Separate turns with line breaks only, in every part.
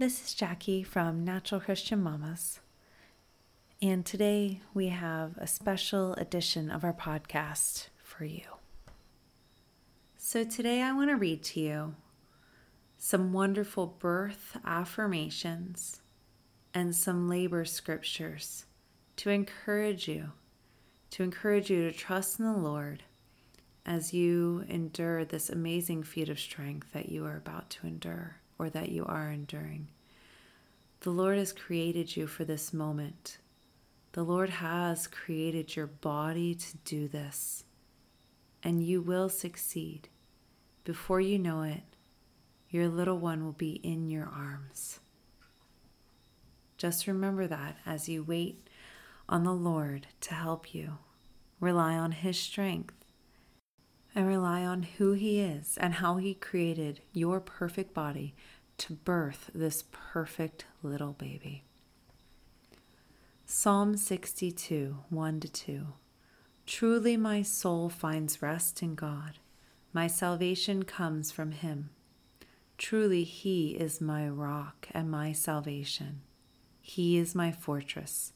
This is Jackie from Natural Christian Mamas. And today we have a special edition of our podcast for you. So, today I want to read to you some wonderful birth affirmations and some labor scriptures to encourage you, to encourage you to trust in the Lord as you endure this amazing feat of strength that you are about to endure or that you are enduring. The Lord has created you for this moment. The Lord has created your body to do this, and you will succeed. Before you know it, your little one will be in your arms. Just remember that as you wait on the Lord to help you. Rely on His strength and rely on who He is and how He created your perfect body to birth this perfect little baby. Psalm 62, 1 to 2. Truly my soul finds rest in God. My salvation comes from Him. Truly He is my rock and my salvation. He is my fortress.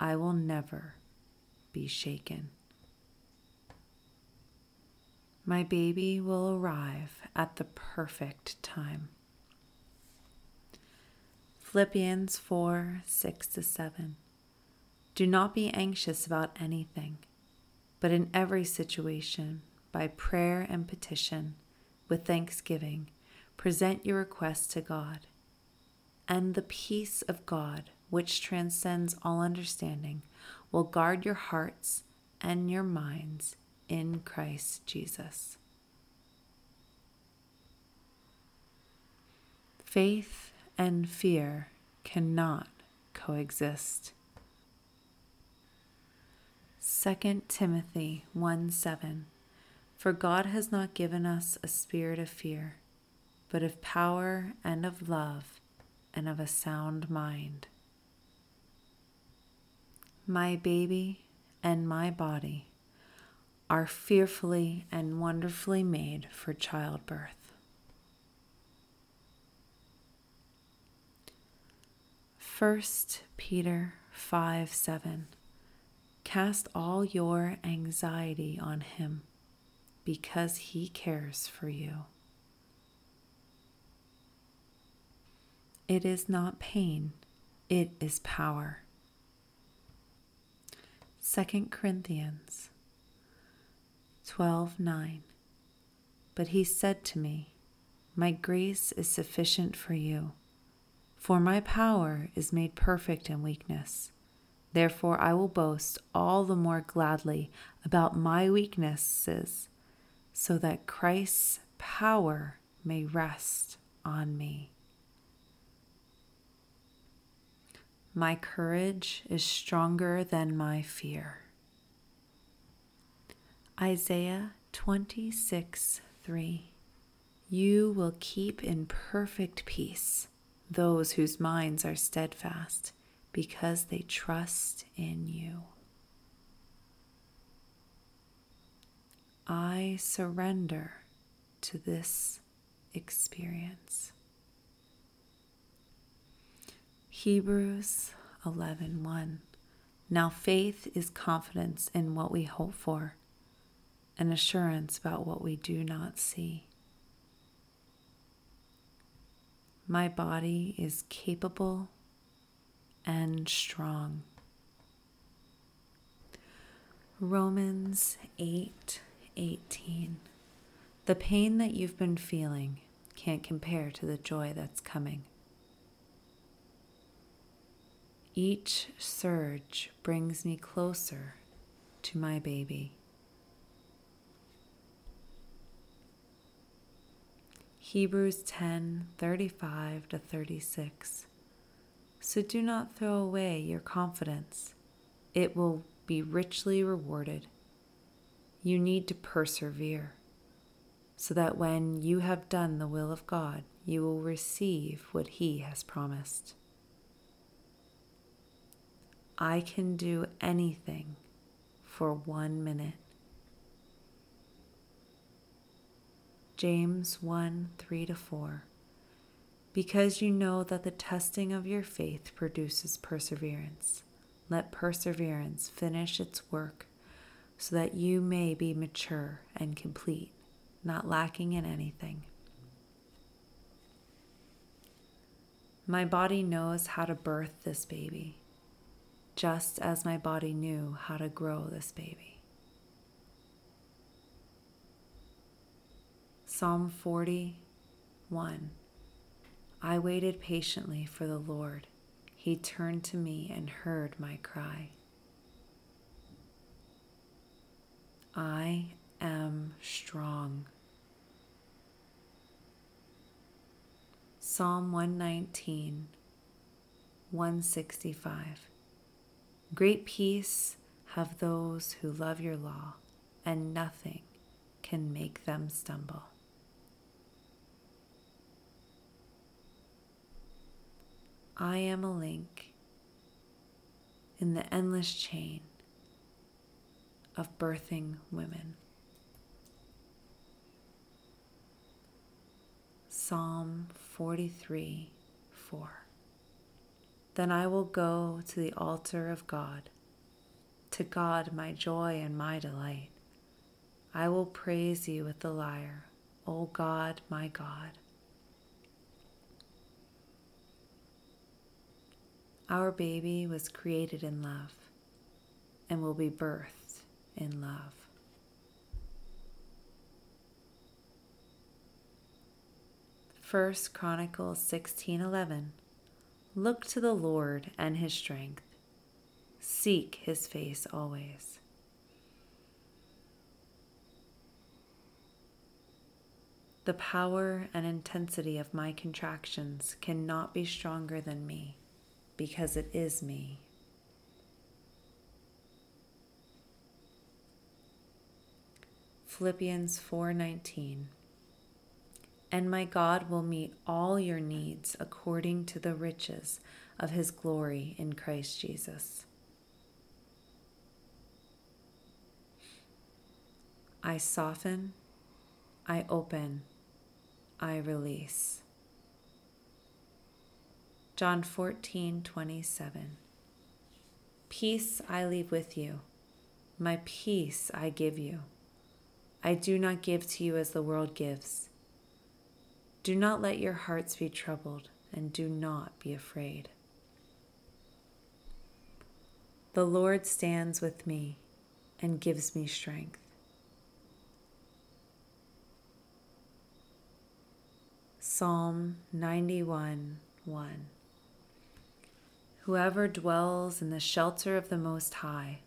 I will never be shaken. My baby will arrive at the perfect time. Philippians 4 6 to 7. Do not be anxious about anything, but in every situation, by prayer and petition, with thanksgiving, present your requests to God. And the peace of God, which transcends all understanding, will guard your hearts and your minds in Christ Jesus. Faith and fear cannot coexist. 2 Timothy 1 7 For God has not given us a spirit of fear, but of power and of love and of a sound mind. My baby and my body are fearfully and wonderfully made for childbirth. 1 Peter 5 7 Cast all your anxiety on him because he cares for you. It is not pain, it is power. 2 Corinthians 12 9. But he said to me, My grace is sufficient for you, for my power is made perfect in weakness. Therefore, I will boast all the more gladly about my weaknesses, so that Christ's power may rest on me. My courage is stronger than my fear. Isaiah 26 3 You will keep in perfect peace those whose minds are steadfast because they trust in you. I surrender to this experience. Hebrews 11:1 Now faith is confidence in what we hope for an assurance about what we do not see. My body is capable and strong. Romans 8 18. The pain that you've been feeling can't compare to the joy that's coming. Each surge brings me closer to my baby. Hebrews 10 35 to 36. So do not throw away your confidence, it will be richly rewarded. You need to persevere, so that when you have done the will of God, you will receive what He has promised. I can do anything for one minute. James 1 3 to 4. Because you know that the testing of your faith produces perseverance, let perseverance finish its work so that you may be mature and complete, not lacking in anything. My body knows how to birth this baby, just as my body knew how to grow this baby. Psalm 41 I waited patiently for the Lord. He turned to me and heard my cry. I am strong. Psalm 119, 165. Great peace have those who love your law, and nothing can make them stumble. I am a link in the endless chain of birthing women. Psalm 43 4. Then I will go to the altar of God, to God my joy and my delight. I will praise you with the lyre, O God, my God. Our baby was created in love and will be birthed in love. First Chronicles 16:11 Look to the Lord and his strength. Seek his face always. The power and intensity of my contractions cannot be stronger than me because it is me. Philippians 4:19 And my God will meet all your needs according to the riches of his glory in Christ Jesus. I soften, I open, I release. John 14, 27. Peace I leave with you, my peace I give you. I do not give to you as the world gives. Do not let your hearts be troubled, and do not be afraid. The Lord stands with me and gives me strength. Psalm 91 1. Whoever dwells in the shelter of the Most High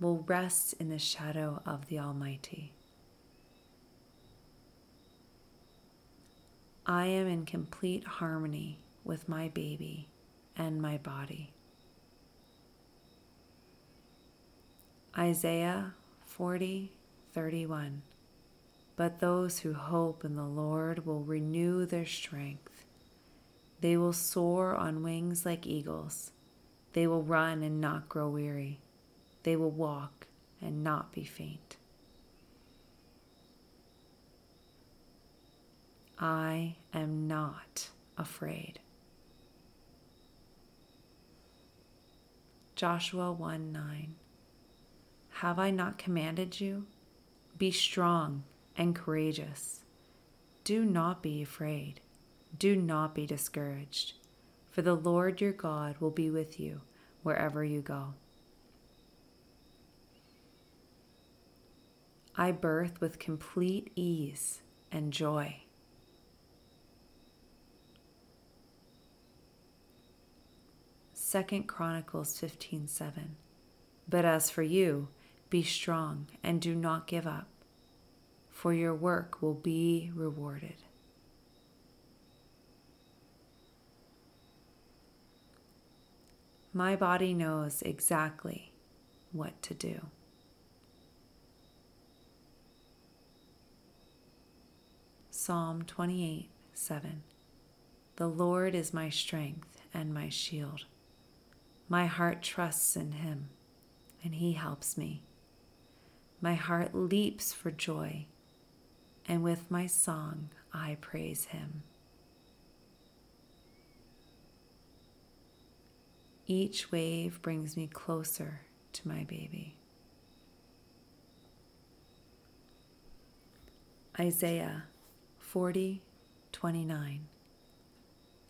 will rest in the shadow of the Almighty. I am in complete harmony with my baby and my body. Isaiah 40 31. But those who hope in the Lord will renew their strength. They will soar on wings like eagles. They will run and not grow weary. They will walk and not be faint. I am not afraid. Joshua 1 9. Have I not commanded you? Be strong and courageous. Do not be afraid do not be discouraged, for the Lord your God will be with you wherever you go. I birth with complete ease and joy. Second Chronicles 15:7 But as for you, be strong and do not give up, for your work will be rewarded. My body knows exactly what to do. Psalm 28 7 The Lord is my strength and my shield. My heart trusts in him, and he helps me. My heart leaps for joy, and with my song I praise him. Each wave brings me closer to my baby. Isaiah 40 29.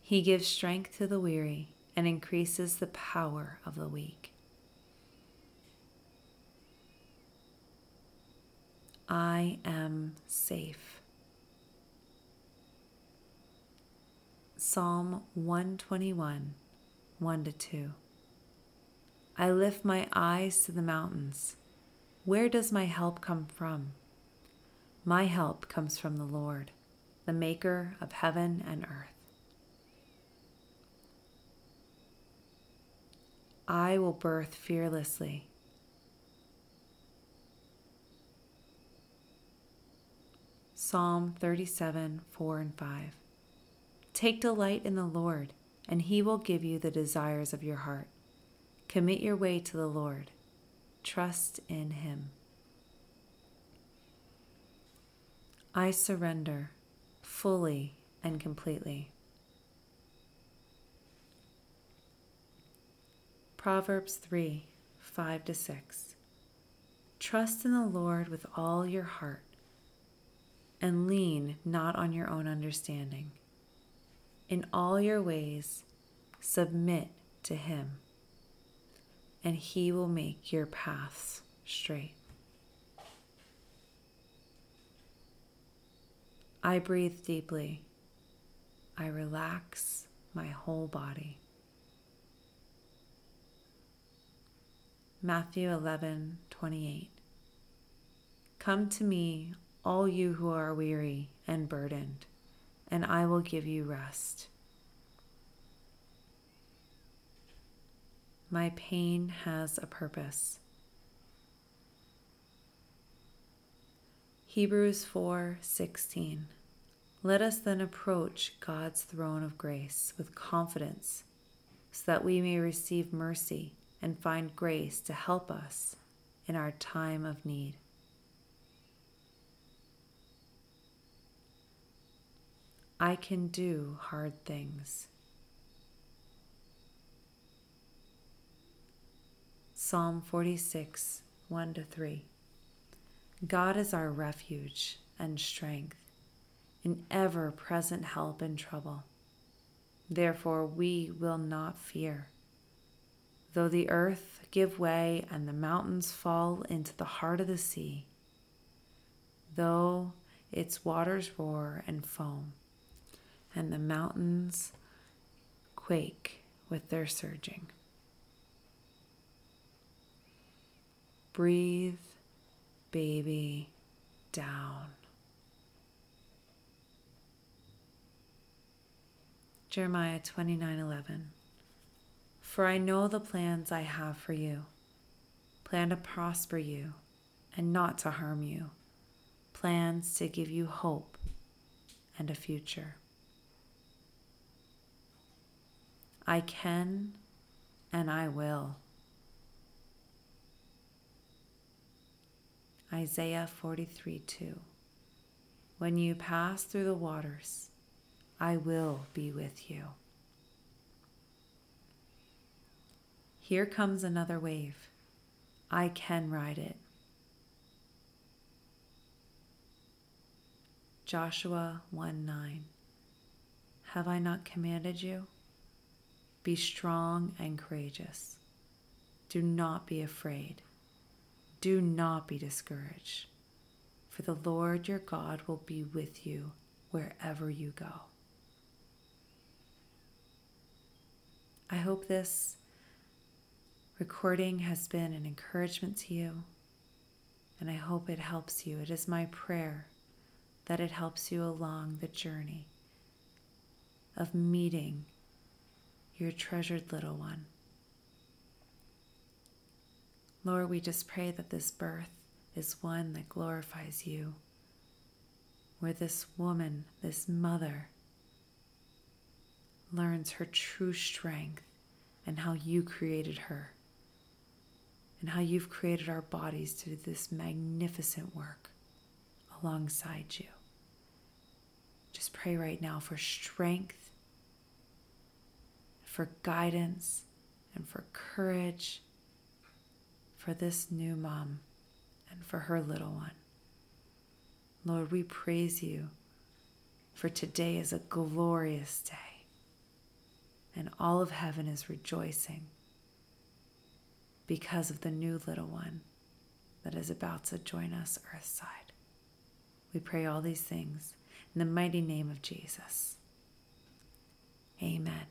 He gives strength to the weary and increases the power of the weak. I am safe. Psalm 121 1 to 2. I lift my eyes to the mountains. Where does my help come from? My help comes from the Lord, the maker of heaven and earth. I will birth fearlessly. Psalm 37 4 and 5. Take delight in the Lord and he will give you the desires of your heart. Commit your way to the Lord. Trust in him. I surrender fully and completely. Proverbs 3 5 to 6. Trust in the Lord with all your heart and lean not on your own understanding. In all your ways, submit to Him, and He will make your paths straight. I breathe deeply. I relax my whole body. Matthew 11 28. Come to me, all you who are weary and burdened and I will give you rest. My pain has a purpose. Hebrews 4:16 Let us then approach God's throne of grace with confidence so that we may receive mercy and find grace to help us in our time of need. I can do hard things. Psalm 46, 1 to 3. God is our refuge and strength, an ever present help in trouble. Therefore, we will not fear. Though the earth give way and the mountains fall into the heart of the sea, though its waters roar and foam, and the mountains quake with their surging. Breathe, baby, down. Jeremiah 29:11 For I know the plans I have for you plan to prosper you and not to harm you plans to give you hope and a future I can and I will. Isaiah 43 2. When you pass through the waters, I will be with you. Here comes another wave. I can ride it. Joshua 1 9. Have I not commanded you? Be strong and courageous. Do not be afraid. Do not be discouraged, for the Lord your God will be with you wherever you go. I hope this recording has been an encouragement to you, and I hope it helps you. It is my prayer that it helps you along the journey of meeting your treasured little one. Lord, we just pray that this birth is one that glorifies you, where this woman, this mother, learns her true strength and how you created her, and how you've created our bodies to do this magnificent work alongside you. Just pray right now for strength for guidance and for courage for this new mom and for her little one. Lord, we praise you for today is a glorious day, and all of heaven is rejoicing because of the new little one that is about to join us earthside. We pray all these things in the mighty name of Jesus. Amen.